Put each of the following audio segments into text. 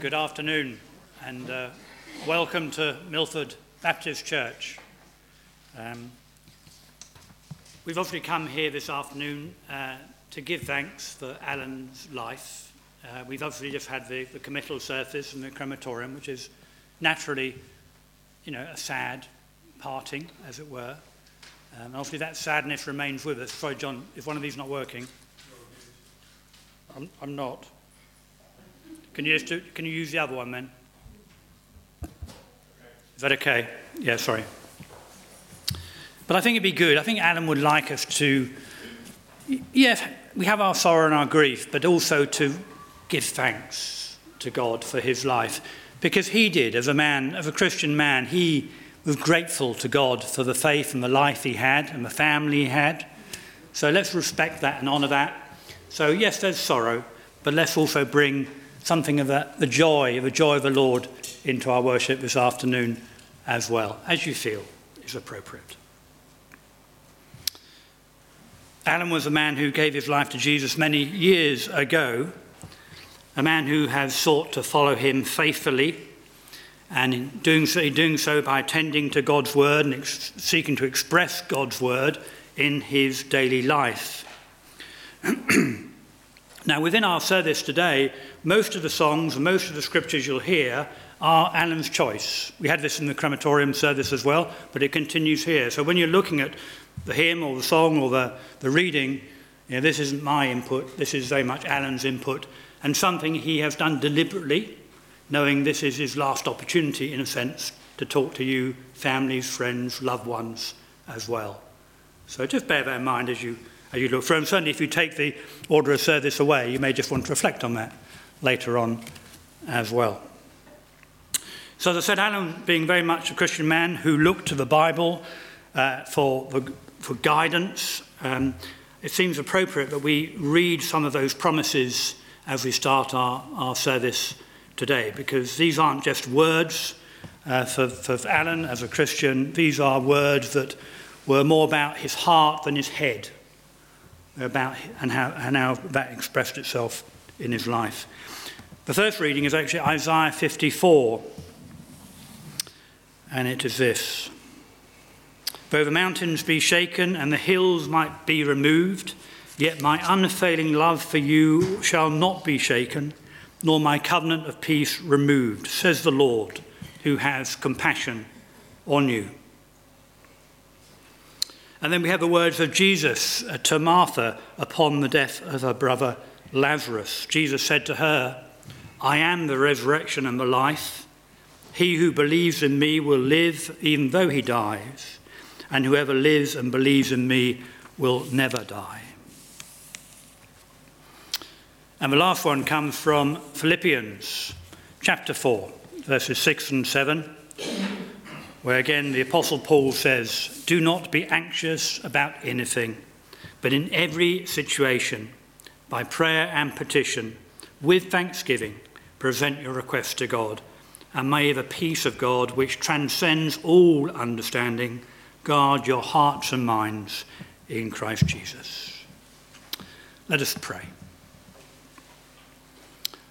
Good afternoon and uh, welcome to Milford Baptist Church. Um, we've obviously come here this afternoon uh, to give thanks for Alan's life. Uh, we've obviously just had the, the committal service and the crematorium, which is naturally, you know, a sad parting, as it were. Um, obviously, that sadness remains with us. Sorry, John, if one of these not working. I'm, I'm not. Can you, just do, can you use the other one then? Is that okay? Yeah, sorry. But I think it'd be good. I think Alan would like us to, yes, we have our sorrow and our grief, but also to give thanks to God for his life. Because he did, as a man, as a Christian man, he was grateful to God for the faith and the life he had and the family he had. So let's respect that and honour that. So, yes, there's sorrow, but let's also bring something of the joy, the joy of the Lord into our worship this afternoon as well, as you feel is appropriate. Alan was a man who gave his life to Jesus many years ago, a man who has sought to follow him faithfully, and in doing so, doing so by attending to God's word and ex- seeking to express God's word in his daily life. now, within our service today, most of the songs most of the scriptures you'll hear are Alan's choice. We had this in the crematorium service as well, but it continues here. So when you're looking at the hymn or the song or the, the reading, you know, this isn't my input, this is very much Alan's input, and something he has done deliberately, knowing this is his last opportunity, in a sense, to talk to you, families, friends, loved ones as well. So just bear that in mind as you, as you look through. And certainly if you take the order of service away, you may just want to reflect on that later on as well. So, as I said, Alan, being very much a Christian man who looked to the Bible uh, for, for guidance, um, it seems appropriate that we read some of those promises as we start our, our service today, because these aren't just words uh, for, for Alan as a Christian, these are words that were more about his heart than his head, about and how, and how that expressed itself in his life. The first reading is actually Isaiah 54 and it is this Though the mountains be shaken and the hills might be removed, yet my unfailing love for you shall not be shaken, nor my covenant of peace removed, says the Lord, who has compassion on you. And then we have the words of Jesus uh, to Martha upon the death of her brother Lazarus. Jesus said to her, I am the resurrection and the life. He who believes in me will live even though he dies, and whoever lives and believes in me will never die. And the last one comes from Philippians chapter 4, verses 6 and 7, where again the Apostle Paul says, Do not be anxious about anything, but in every situation, by prayer and petition, with thanksgiving, present your requests to God and may the peace of God, which transcends all understanding, guard your hearts and minds in Christ Jesus. Let us pray.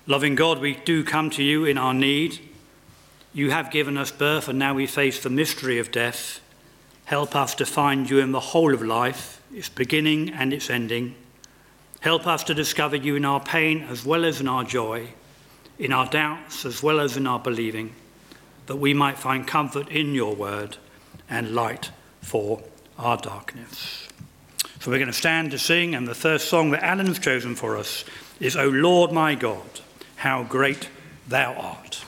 Loving God, we do come to you in our need. You have given us birth, and now we face the mystery of death. Help us to find you in the whole of life, its beginning and its ending. Help us to discover you in our pain as well as in our joy in our doubts as well as in our believing, that we might find comfort in your word and light for our darkness. So we're going to stand to sing, and the first song that Alan's chosen for us is, O Lord my God, how great thou art.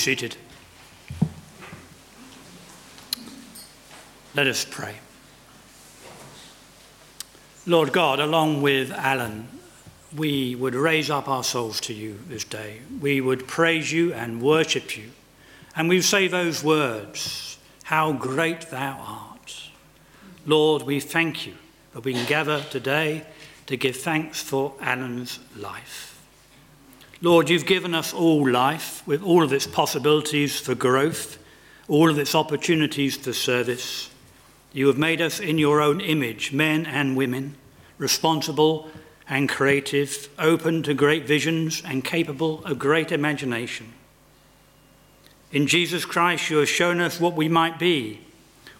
Seated. Let us pray. Lord God, along with Alan, we would raise up our souls to you this day. We would praise you and worship you. And we say those words, How great thou art. Lord, we thank you that we can gather today to give thanks for Alan's life. Lord, you've given us all life with all of its possibilities for growth, all of its opportunities for service. You have made us in your own image, men and women, responsible and creative, open to great visions and capable of great imagination. In Jesus Christ, you have shown us what we might be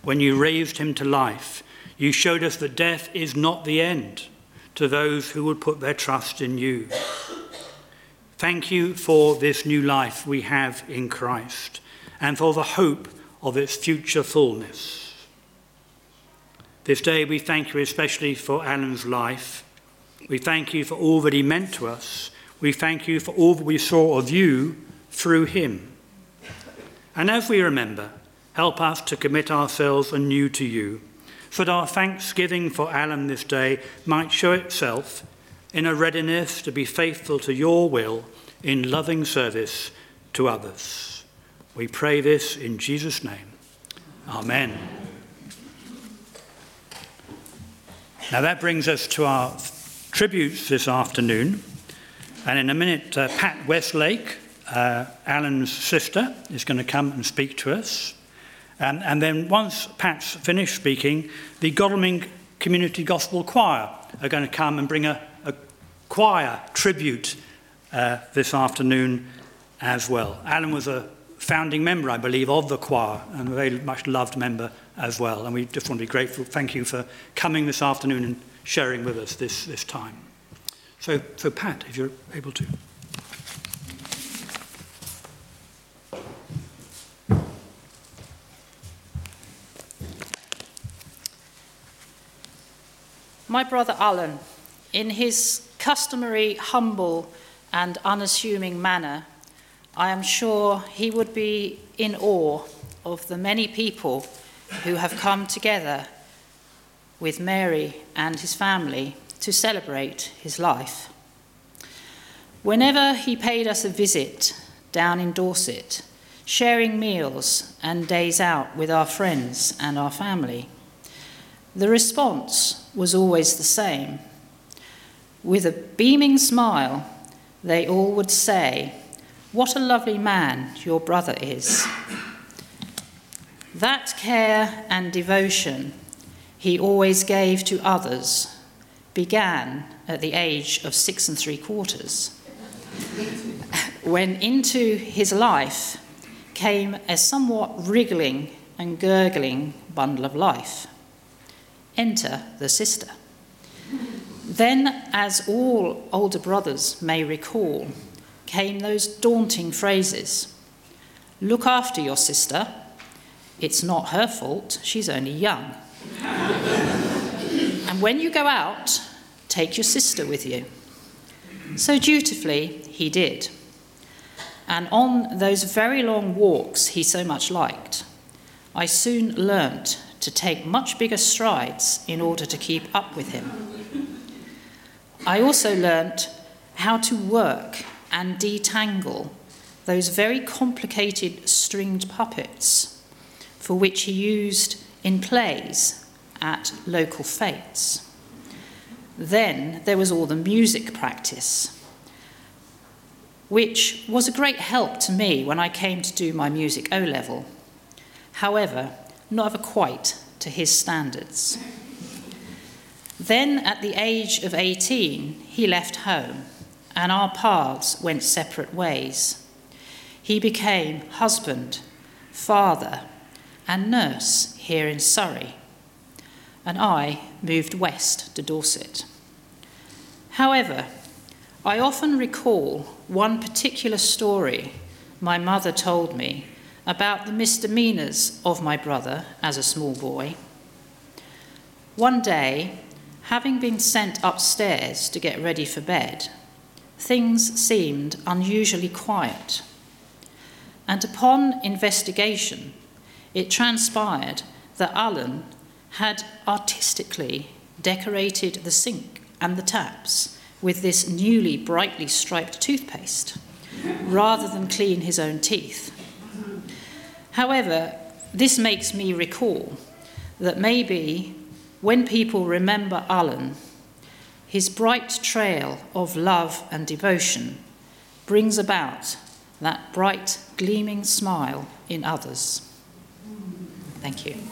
when you raised him to life. You showed us that death is not the end to those who would put their trust in you. Thank you for this new life we have in Christ and for the hope of its future fullness. This day we thank you especially for Alan's life. We thank you for all that he meant to us. We thank you for all that we saw of you through him. And as we remember, help us to commit ourselves anew to you, so that our thanksgiving for Alan this day might show itself in a readiness to be faithful to your will in loving service to others. We pray this in Jesus' name. Amen. Now that brings us to our tributes this afternoon. And in a minute, uh, Pat Westlake, uh, Alan's sister, is going to come and speak to us. And, and then once Pat's finished speaking, the Godalming Community Gospel Choir are going to come and bring a, a choir tribute uh, this afternoon as well. Alan was a founding member, I believe, of the choir and a very much loved member as well. And we just want to be grateful. Thank you for coming this afternoon and sharing with us this, this time. So, so, Pat, if you're able to. My brother Alan, in his customary humble and unassuming manner, I am sure he would be in awe of the many people who have come together with Mary and his family to celebrate his life. Whenever he paid us a visit down in Dorset, sharing meals and days out with our friends and our family, the response was always the same With a beaming smile, they all would say, What a lovely man your brother is. That care and devotion he always gave to others began at the age of six and three quarters, when into his life came a somewhat wriggling and gurgling bundle of life. Enter the sister. Then, as all older brothers may recall, came those daunting phrases Look after your sister. It's not her fault, she's only young. and when you go out, take your sister with you. So dutifully, he did. And on those very long walks he so much liked, I soon learnt to take much bigger strides in order to keep up with him. I also learnt how to work and detangle those very complicated stringed puppets for which he used in plays at local fetes. Then there was all the music practice, which was a great help to me when I came to do my music O level. However, not ever quite to his standards. Then, at the age of 18, he left home and our paths went separate ways. He became husband, father, and nurse here in Surrey, and I moved west to Dorset. However, I often recall one particular story my mother told me about the misdemeanours of my brother as a small boy. One day, having been sent upstairs to get ready for bed, things seemed unusually quiet. And upon investigation, it transpired that Alan had artistically decorated the sink and the taps with this newly brightly striped toothpaste rather than clean his own teeth. However, this makes me recall that maybe when people remember Alan, his bright trail of love and devotion brings about that bright, gleaming smile in others. Thank you.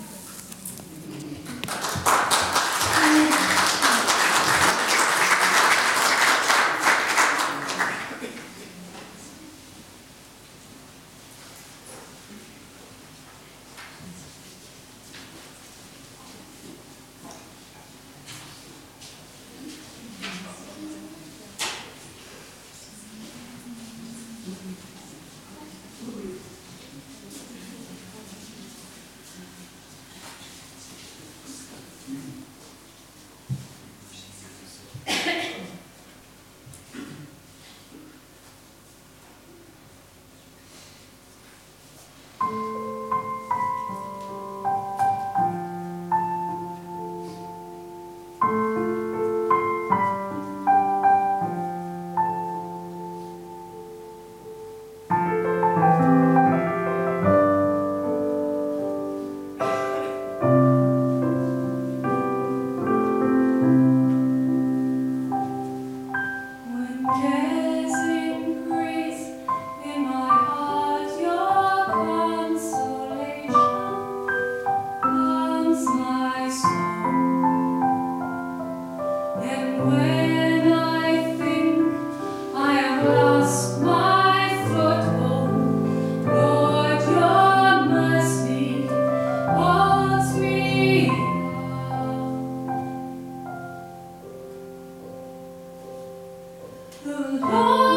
Lord.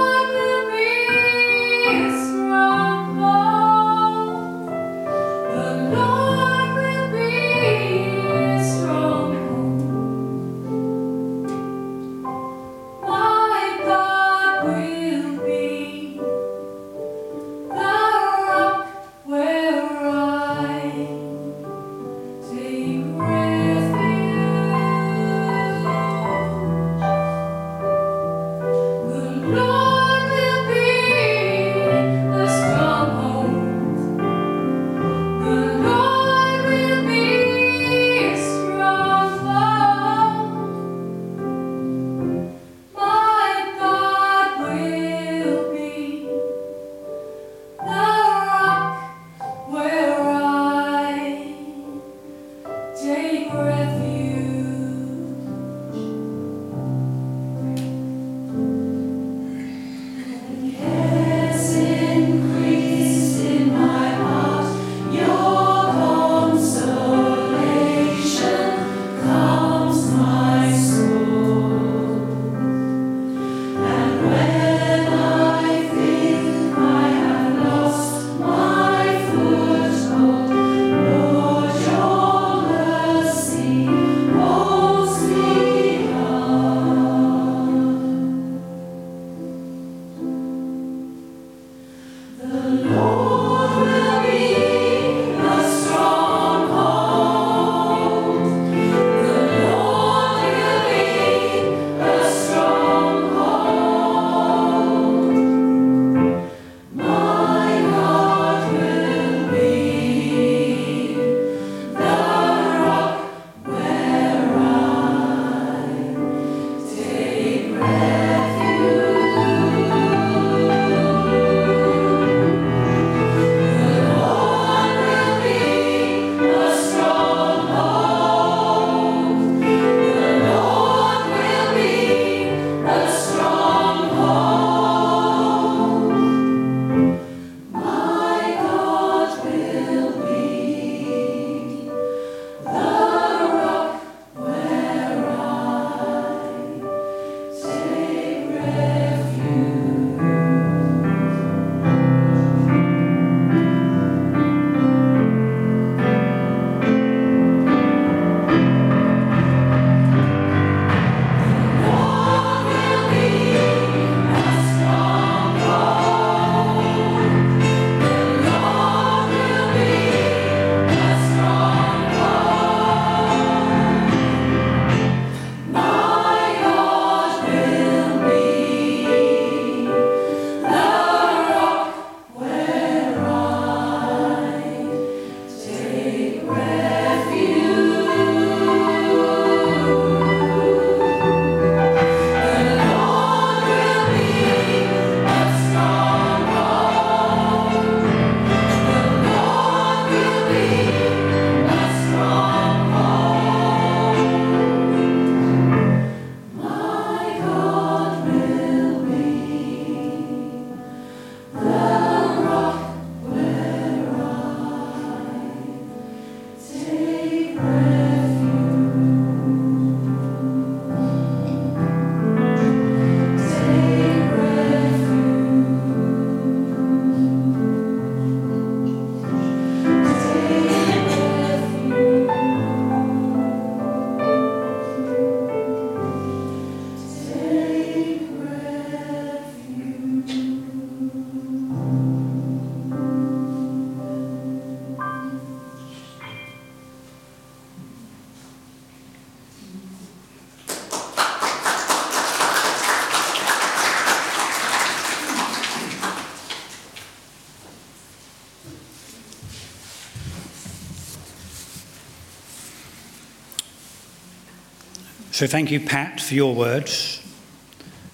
So thank you, Pat, for your words.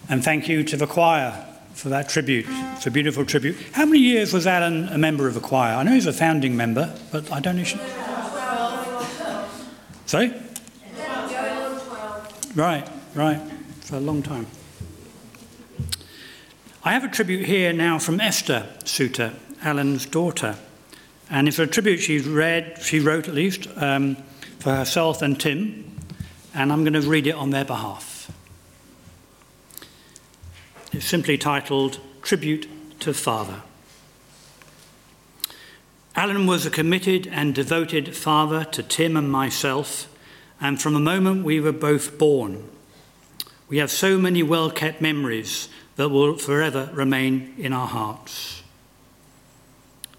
And thank you to the choir for that tribute. for beautiful tribute. How many years was Alan a member of the choir? I know he's a founding member, but I don't know. Sorry? Right, right, for a long time. I have a tribute here now from Esther Suter, Alan's daughter. And it's a tribute she read, she wrote at least, um, for herself and Tim. And I'm going to read it on their behalf. It's simply titled Tribute to Father. Alan was a committed and devoted father to Tim and myself, and from the moment we were both born. We have so many well kept memories that will forever remain in our hearts.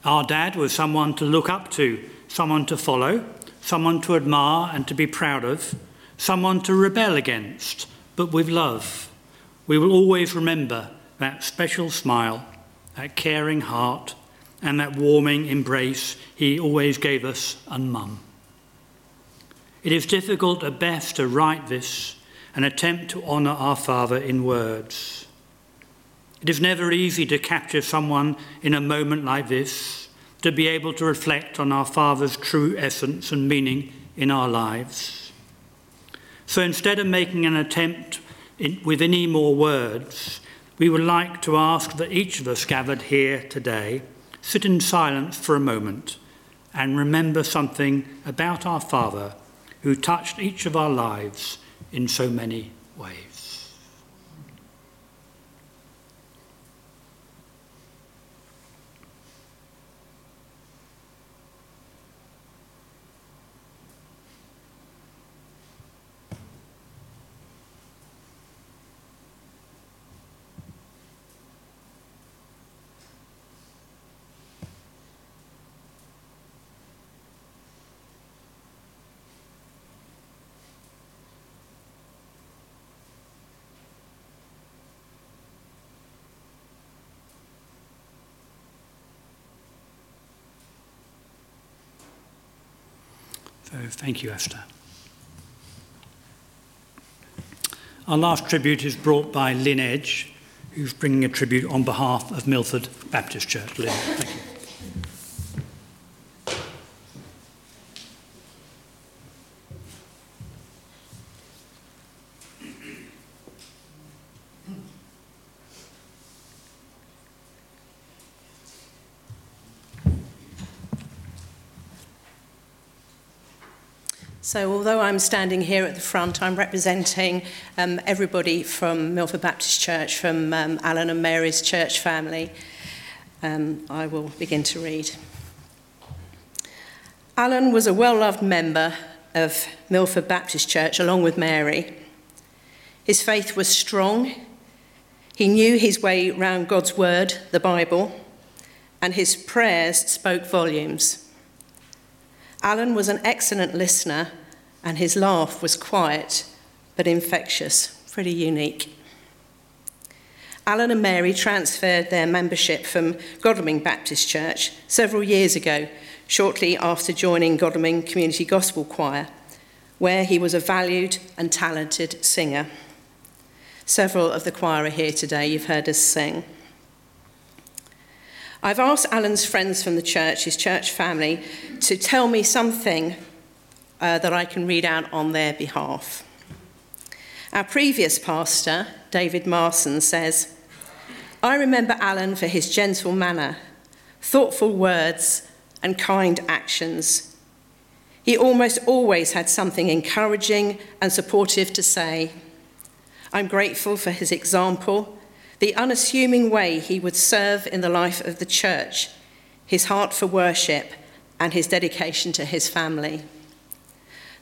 Our dad was someone to look up to, someone to follow, someone to admire and to be proud of, someone to rebel against, but with love. We will always remember that special smile, that caring heart, and that warming embrace he always gave us and mum. It is difficult at best to write this and attempt to honour our Father in words. It is never easy to capture someone in a moment like this, to be able to reflect on our Father's true essence and meaning in our lives. So instead of making an attempt in, with any more words, we would like to ask that each of us gathered here today sit in silence for a moment and remember something about our Father who touched each of our lives in so many ways. So thank you, Esther. Our last tribute is brought by Lynn Edge, who's bringing a tribute on behalf of Milford Baptist Church. Lynn, thank you. So, although I'm standing here at the front, I'm representing um, everybody from Milford Baptist Church, from um, Alan and Mary's church family. Um, I will begin to read. Alan was a well loved member of Milford Baptist Church along with Mary. His faith was strong. He knew his way round God's word, the Bible, and his prayers spoke volumes. Alan was an excellent listener, and his laugh was quiet but infectious, pretty unique. Alan and Mary transferred their membership from Godalming Baptist Church several years ago, shortly after joining Godalming Community Gospel Choir, where he was a valued and talented singer. Several of the choir are here today, you've heard us sing. I've asked Alan's friends from the church, his church family, to tell me something uh, that I can read out on their behalf. Our previous pastor, David Marson, says, I remember Alan for his gentle manner, thoughtful words, and kind actions. He almost always had something encouraging and supportive to say. I'm grateful for his example the unassuming way he would serve in the life of the church, his heart for worship, and his dedication to his family.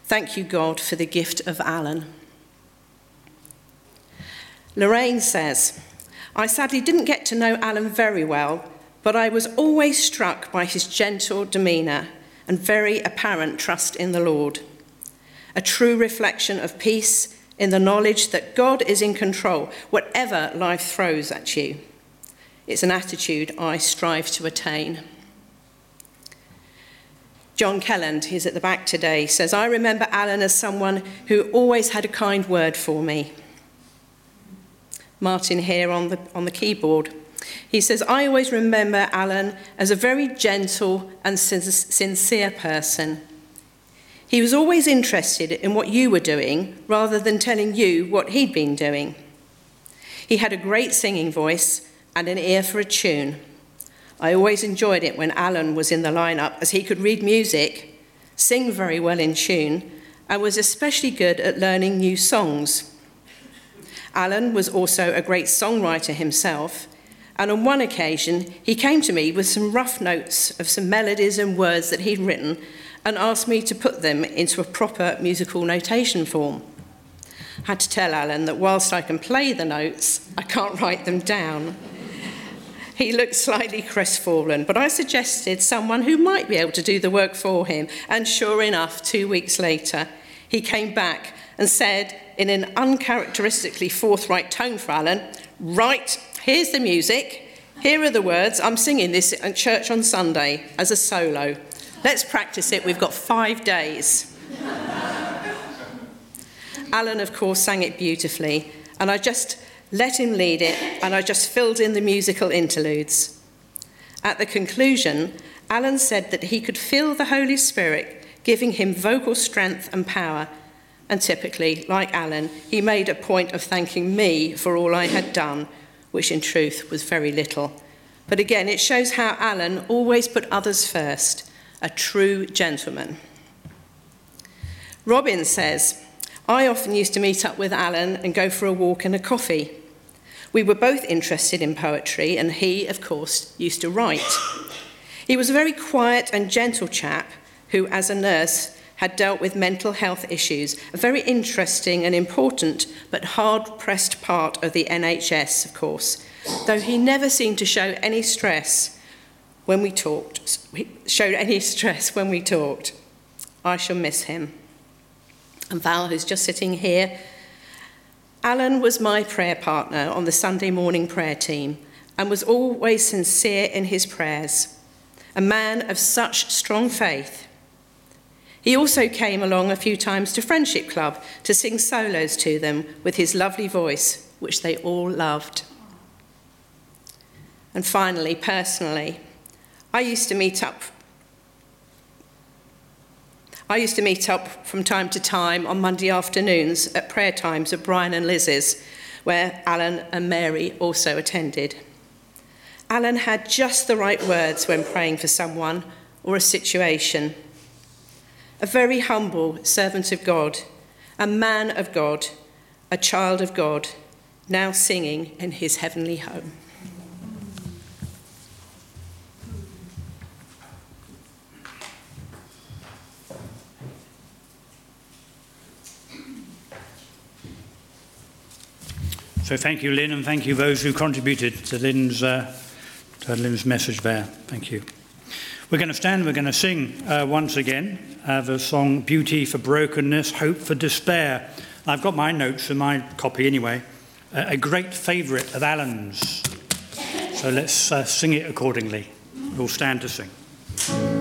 Thank you, God, for the gift of Alan. Lorraine says, I sadly didn't get to know Alan very well, but I was always struck by his gentle demeanour and very apparent trust in the Lord. A true reflection of peace in the knowledge that God is in control, whatever life throws at you. It's an attitude I strive to attain. John Kelland, who's at the back today, says, I remember Alan as someone who always had a kind word for me. Martin here on the, on the keyboard. He says, I always remember Alan as a very gentle and sincere person. He was always interested in what you were doing rather than telling you what he'd been doing. He had a great singing voice and an ear for a tune. I always enjoyed it when Alan was in the lineup as he could read music, sing very well in tune, and was especially good at learning new songs. Alan was also a great songwriter himself, and on one occasion he came to me with some rough notes of some melodies and words that he'd written and asked me to put them into a proper musical notation form. I had to tell Alan that whilst I can play the notes, I can't write them down. He looked slightly crestfallen, but I suggested someone who might be able to do the work for him. And sure enough, two weeks later, he came back and said, in an uncharacteristically forthright tone for Alan, Right, here's the music, here are the words. I'm singing this at church on Sunday as a solo. Let's practice it. We've got five days. Alan, of course, sang it beautifully, and I just let him lead it, and I just filled in the musical interludes. At the conclusion, Alan said that he could feel the Holy Spirit giving him vocal strength and power, and typically, like Alan, he made a point of thanking me for all I had done, which in truth was very little. But again, it shows how Alan always put others first, a true gentleman. Robin says, I often used to meet up with Alan and go for a walk and a coffee. We were both interested in poetry, and he, of course, used to write. He was a very quiet and gentle chap who, as a nurse, had dealt with mental health issues, a very interesting and important but hard pressed part of the NHS, of course, though he never seemed to show any stress when we talked, showed any stress when we talked. I shall miss him and Val, who's just sitting here. Alan was my prayer partner on the Sunday morning prayer team and was always sincere in his prayers, a man of such strong faith. He also came along a few times to Friendship Club to sing solos to them with his lovely voice, which they all loved. And finally, personally, I used to meet up I used to meet up from time to time on Monday afternoons at prayer times at Brian and Liz's, where Alan and Mary also attended. Alan had just the right words when praying for someone or a situation. A very humble servant of God, a man of God, a child of God, now singing in his heavenly home. So thank you, Lynn, and thank you those who contributed to Lynn's, uh, to Lynn's message there. Thank you. We're going to stand, we're going to sing uh, once again uh, the song Beauty for Brokenness, Hope for Despair. I've got my notes in my copy anyway. Uh, a great favourite of Alan's. So let's uh, sing it accordingly. We'll stand to sing.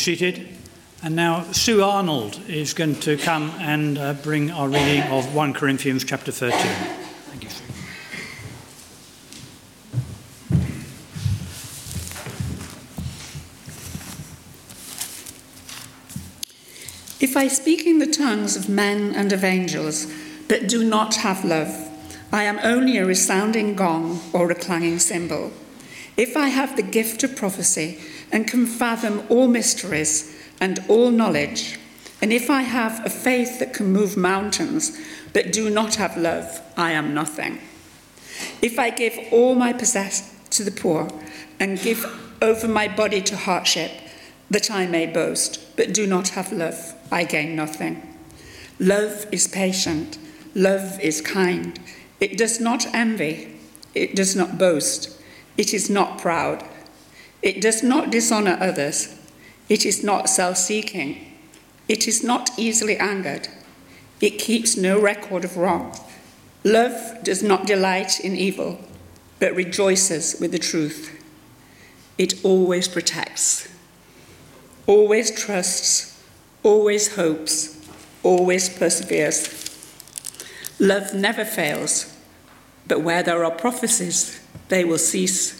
Seated. And now Sue Arnold is going to come and uh, bring our reading of 1 Corinthians chapter 13. Thank you, Sue. If I speak in the tongues of men and of angels, but do not have love, I am only a resounding gong or a clanging cymbal. If I have the gift of prophecy and can fathom all mysteries and all knowledge, and if I have a faith that can move mountains but do not have love, I am nothing. If I give all my possess to the poor and give over my body to hardship, that I may boast, but do not have love, I gain nothing. Love is patient, love is kind, it does not envy, it does not boast, it is not proud, it does not dishonor others, it is not self seeking, it is not easily angered, it keeps no record of wrong. Love does not delight in evil, but rejoices with the truth. It always protects, always trusts, always hopes, always perseveres. Love never fails, but where there are prophecies, they will cease.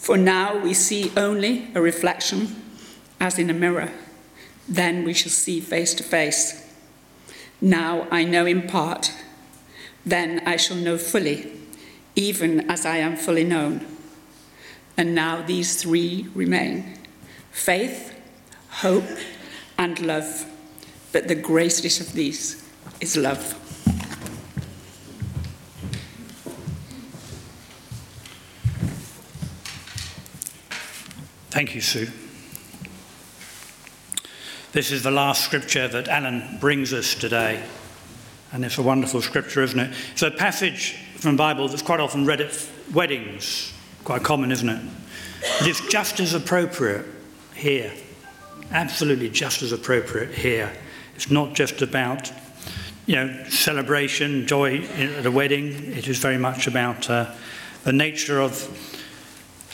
for now we see only a reflection, as in a mirror. Then we shall see face to face. Now I know in part, then I shall know fully, even as I am fully known. And now these three remain faith, hope, and love. But the greatest of these is love. Thank you, Sue. This is the last scripture that Alan brings us today. And it's a wonderful scripture, isn't it? It's a passage from Bible that's quite often read at weddings. Quite common, isn't it? But it's just as appropriate here. Absolutely just as appropriate here. It's not just about, you know, celebration, joy at a wedding. It is very much about uh, the nature of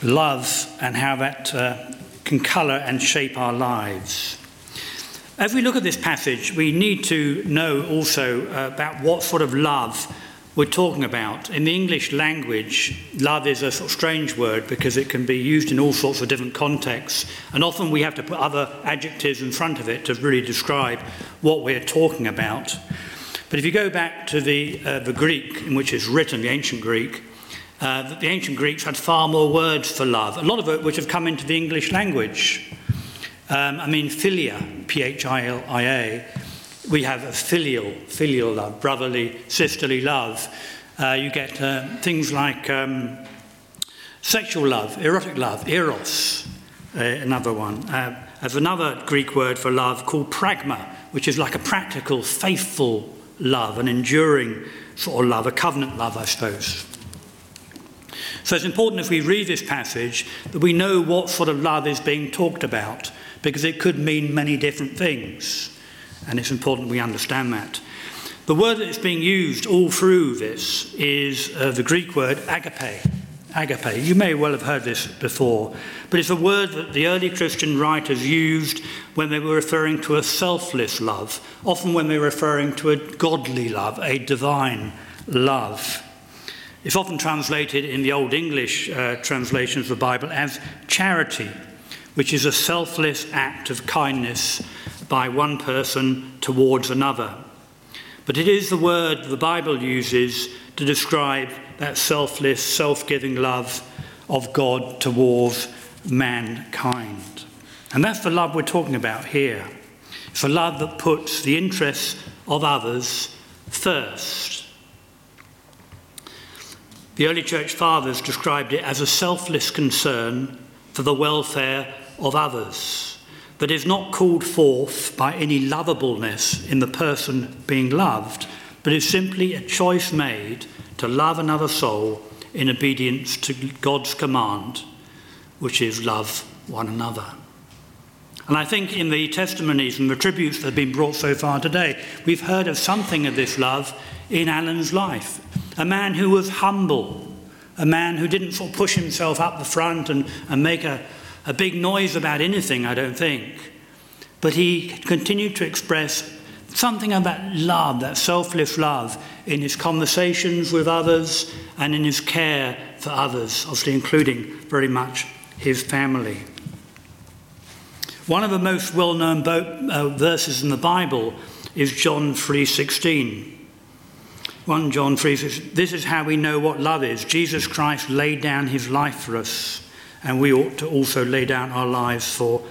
love and how that uh, can colour and shape our lives. As we look at this passage, we need to know also uh, about what sort of love we're talking about. In the English language, love is a sort of strange word because it can be used in all sorts of different contexts, and often we have to put other adjectives in front of it to really describe what we're talking about. But if you go back to the, uh, the Greek in which it's written, the ancient Greek, uh, that the ancient Greeks had far more words for love, a lot of it which have come into the English language. Um, I mean, philia, P H I L I A, we have a filial, filial love, brotherly, sisterly love. Uh, you get uh, things like um, sexual love, erotic love, eros, uh, another one. Uh, there's another Greek word for love called pragma, which is like a practical, faithful love, an enduring sort of love, a covenant love, I suppose. So it's important if we read this passage that we know what sort of love is being talked about, because it could mean many different things. And it's important we understand that. The word that is being used all through this is uh, the Greek word agape. Agape. You may well have heard this before, but it's a word that the early Christian writers used when they were referring to a selfless love, often when they were referring to a godly love, a divine love. It's often translated in the Old English uh, translations of the Bible as charity, which is a selfless act of kindness by one person towards another. But it is the word the Bible uses to describe that selfless, self giving love of God towards mankind. And that's the love we're talking about here. It's a love that puts the interests of others first. The early church fathers described it as a selfless concern for the welfare of others. that is not called forth by any lovableness in the person being loved, but is simply a choice made to love another soul in obedience to God's command, which is love one another. And I think in the testimonies and the tributes that have been brought so far today, we've heard of something of this love in Alan's life. A man who was humble, a man who didn't sort of push himself up the front and, and make a, a big noise about anything, I don't think. But he continued to express something of that love, that selfless love, in his conversations with others and in his care for others, obviously including very much his family. One of the most well-known bo- uh, verses in the Bible is John 3:16. 1 John 3 says, This is how we know what love is. Jesus Christ laid down his life for us, and we ought to also lay down our lives for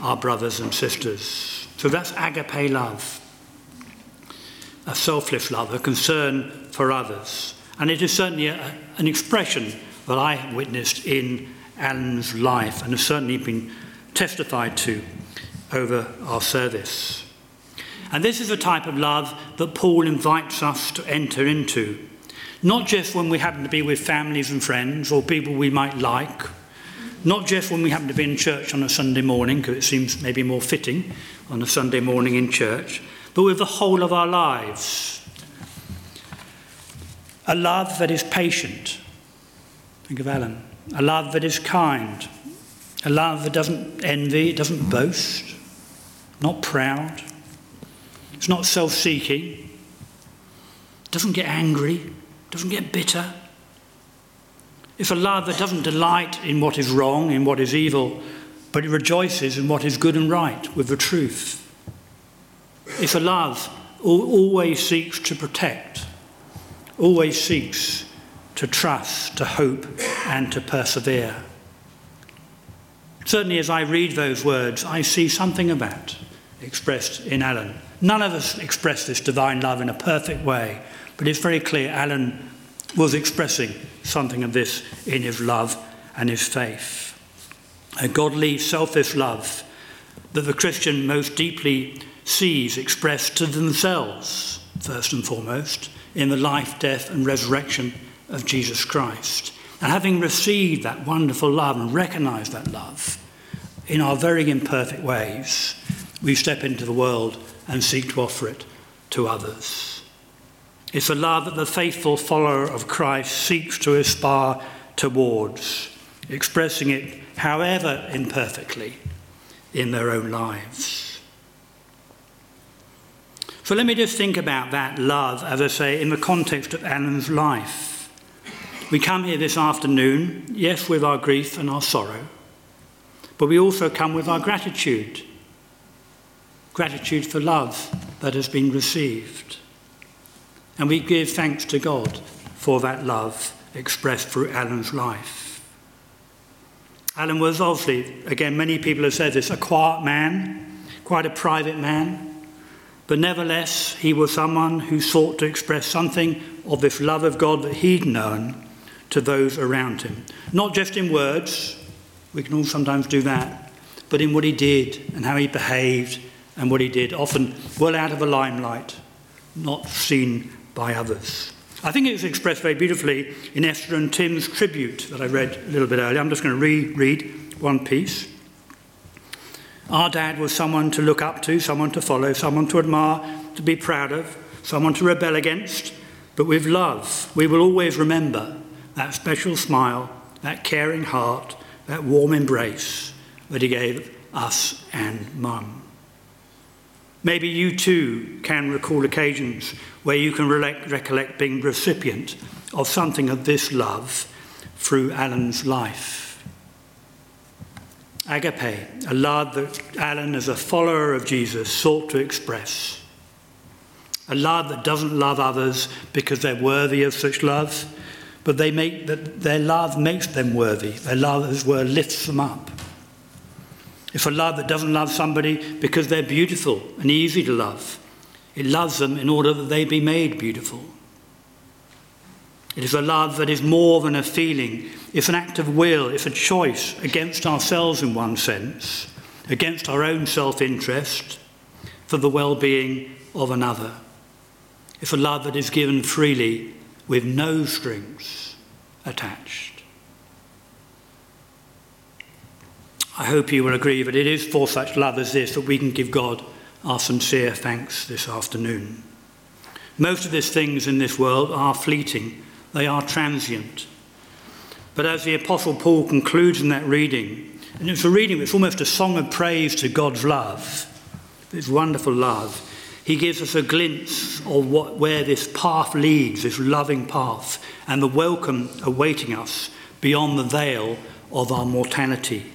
our brothers and sisters. So that's agape love, a selfless love, a concern for others. And it is certainly a, an expression that I have witnessed in Alan's life and has certainly been testified to over our service. And this is a type of love that Paul invites us to enter into, not just when we happen to be with families and friends or people we might like, not just when we happen to be in church on a Sunday morning, because it seems maybe more fitting on a Sunday morning in church, but with the whole of our lives. A love that is patient. Think of Alan. A love that is kind. A love that doesn't envy, it doesn't boast, not proud. It's not self seeking, doesn't get angry, doesn't get bitter. It's a love that doesn't delight in what is wrong, in what is evil, but it rejoices in what is good and right with the truth. It's a love always seeks to protect, always seeks to trust, to hope, and to persevere. Certainly, as I read those words, I see something of that expressed in Alan. None of us express this divine love in a perfect way, but it's very clear Alan was expressing something of this in his love and his faith. A godly, selfish love that the Christian most deeply sees expressed to themselves, first and foremost, in the life, death, and resurrection of Jesus Christ. And having received that wonderful love and recognized that love in our very imperfect ways, we step into the world and seek to offer it to others. It's a love that the faithful follower of Christ seeks to aspire towards, expressing it, however imperfectly, in their own lives. So let me just think about that love, as I say, in the context of Alan's life. We come here this afternoon, yes, with our grief and our sorrow, but we also come with our gratitude gratitude for love that has been received. And we give thanks to God for that love expressed through Alan's life. Alan was obviously, again, many people have said this, a quiet man, quite a private man, but nevertheless, he was someone who sought to express something of this love of God that he'd known to those around him. Not just in words, we can all sometimes do that, but in what he did and how he behaved and what he did, often well out of the limelight, not seen by others. I think it was expressed very beautifully in Esther and Tim's tribute that I read a little bit earlier. I'm just going to reread one piece. Our dad was someone to look up to, someone to follow, someone to admire, to be proud of, someone to rebel against. But with love, we will always remember that special smile, that caring heart, that warm embrace that he gave us and mum. Maybe you too can recall occasions where you can recollect being recipient of something of this love through Alan's life. Agape, a love that Alan, as a follower of Jesus, sought to express. A love that doesn't love others because they're worthy of such love, but they make that their love makes them worthy. Their love, as well, lifts them up. It's a love that doesn't love somebody because they're beautiful and easy to love. It loves them in order that they be made beautiful. It is a love that is more than a feeling. It's an act of will. It's a choice against ourselves in one sense. against our own self interest for the well being of another. It's a love that is given freely with no strings attached. I hope you will agree that it is for such love as this that we can give God our sincere thanks this afternoon. Most of these things in this world are fleeting, they are transient. But as the Apostle Paul concludes in that reading, and it's a reading that's almost a song of praise to God's love, this wonderful love, he gives us a glimpse of what, where this path leads, this loving path, and the welcome awaiting us beyond the veil of our mortality.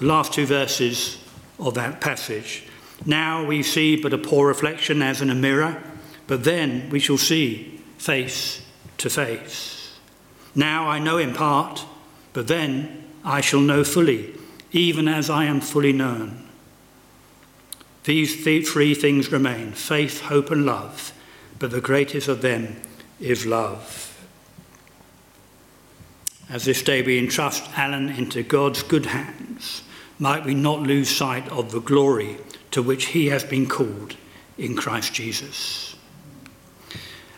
The last two verses of that passage. Now we see but a poor reflection as in a mirror, but then we shall see face to face. Now I know in part, but then I shall know fully, even as I am fully known. These three things remain faith, hope, and love, but the greatest of them is love. As this day we entrust Alan into God's good hands, might we not lose sight of the glory to which he has been called in Christ Jesus.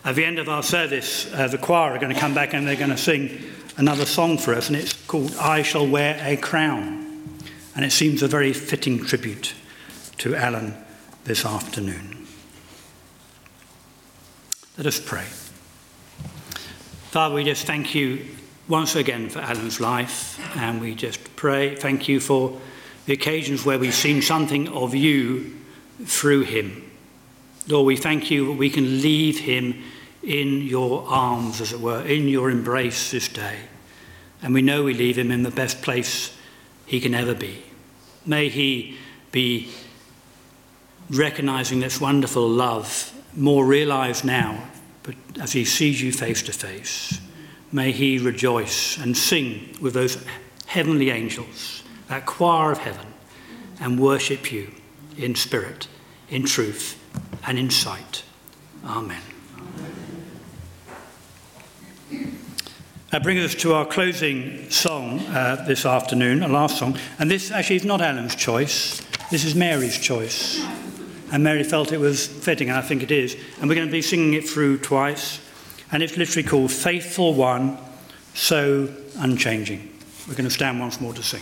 At the end of our service, uh, the choir are going to come back and they're going to sing another song for us, and it's called I Shall Wear a Crown. And it seems a very fitting tribute to Alan this afternoon. Let us pray. Father, we just thank you once again for Alan's life, and we just pray, thank you for the occasions where we've seen something of you through him. Lord, we thank you that we can leave him in your arms, as it were, in your embrace this day. And we know we leave him in the best place he can ever be. May he be recognizing this wonderful love more realized now, but as he sees you face to face, may he rejoice and sing with those heavenly angels, that choir of heaven, and worship you in spirit, in truth, and in sight. Amen. That brings us to our closing song uh, this afternoon, a last song. And this actually is not Alan's choice, this is Mary's choice. And Mary felt it was fitting, and I think it is. And we're going to be singing it through twice. And it's literally called Faithful One, So Unchanging. We're going to stand once more to sing.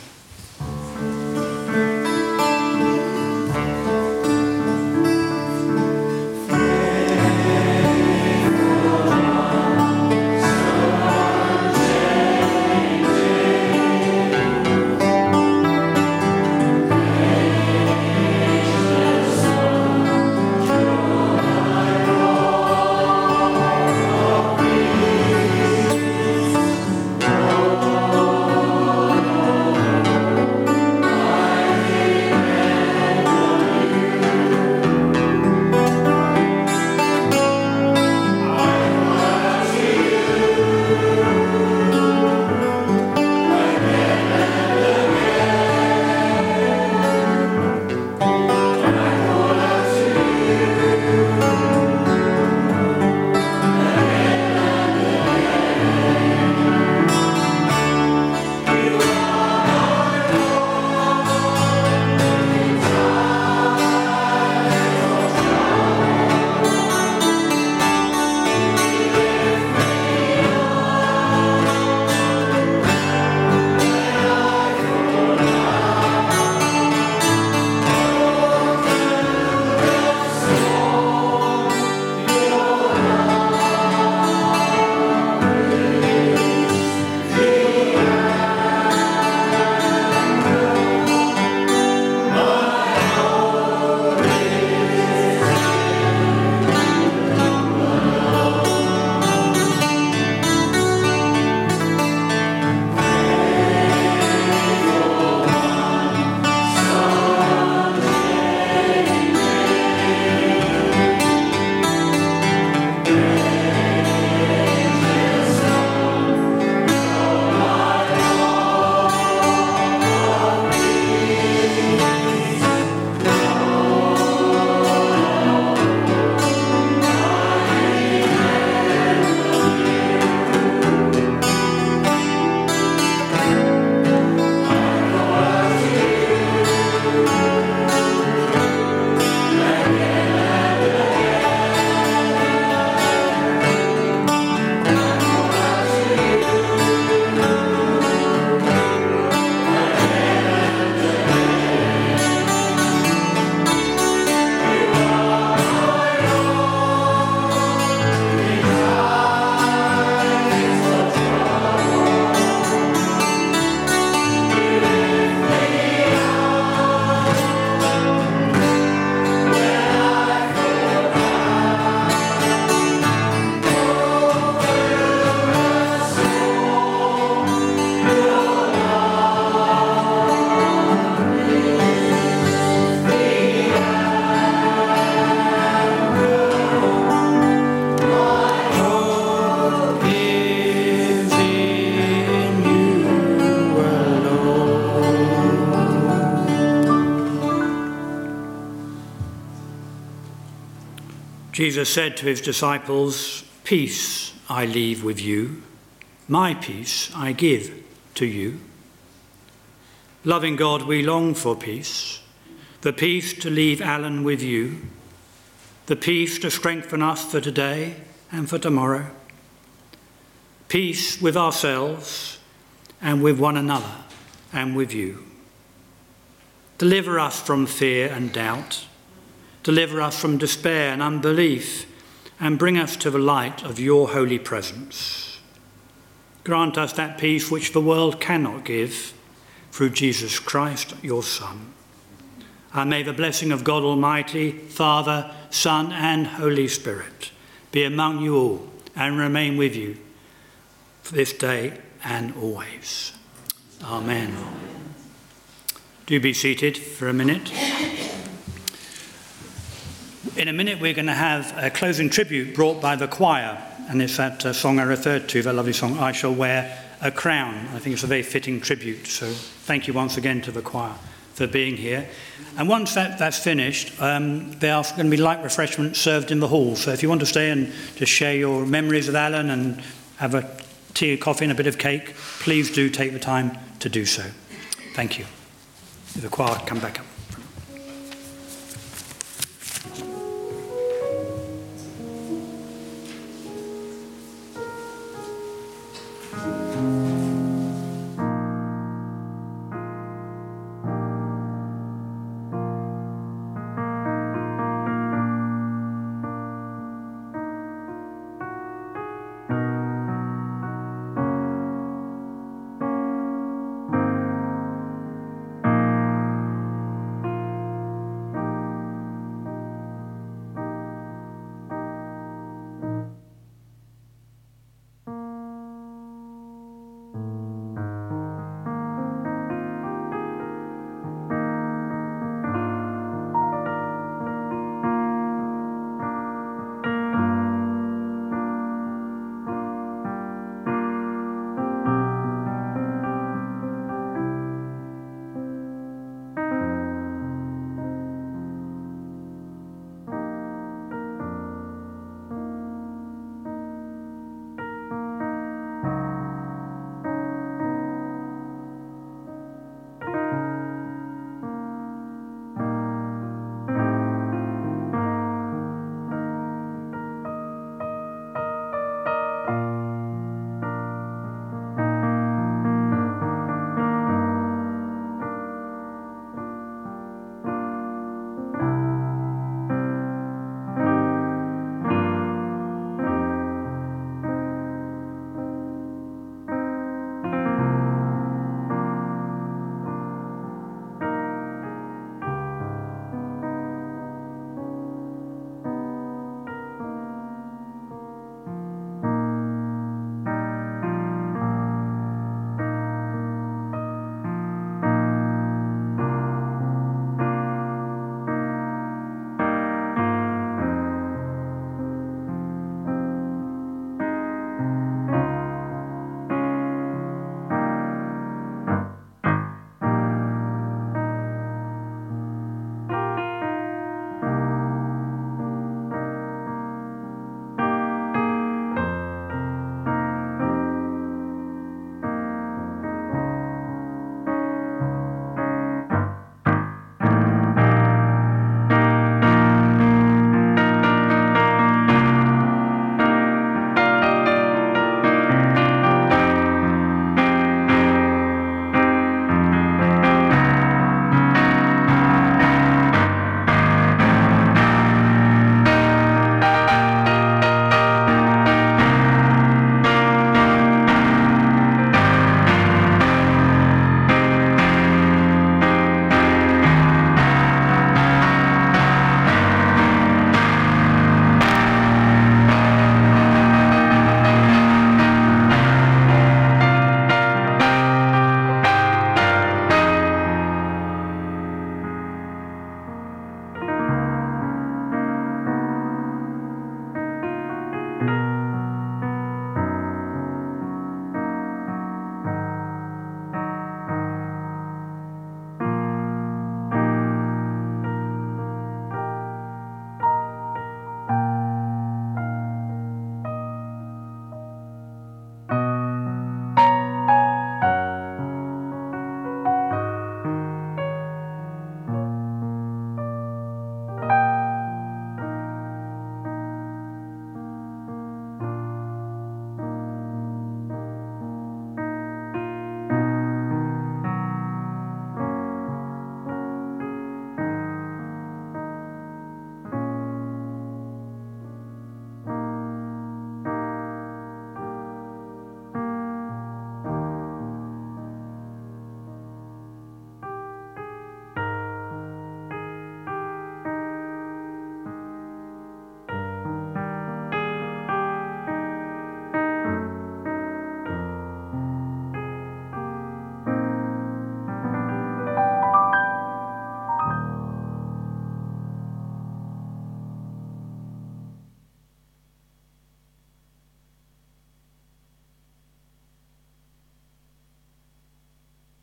Jesus said to his disciples, Peace I leave with you, my peace I give to you. Loving God, we long for peace, the peace to leave Alan with you, the peace to strengthen us for today and for tomorrow, peace with ourselves and with one another and with you. Deliver us from fear and doubt. Deliver us from despair and unbelief, and bring us to the light of your holy presence. Grant us that peace which the world cannot give through Jesus Christ, your Son. And may the blessing of God Almighty, Father, Son, and Holy Spirit be among you all and remain with you for this day and always. Amen. Do be seated for a minute. In a minute, we're going to have a closing tribute brought by the choir, and it's that uh, song I referred to, that lovely song, I Shall Wear a Crown. I think it's a very fitting tribute, so thank you once again to the choir for being here. And once that, that's finished, um, there are going to be light refreshments served in the hall. So if you want to stay and just share your memories with Alan and have a tea, coffee, and a bit of cake, please do take the time to do so. Thank you. The choir come back up.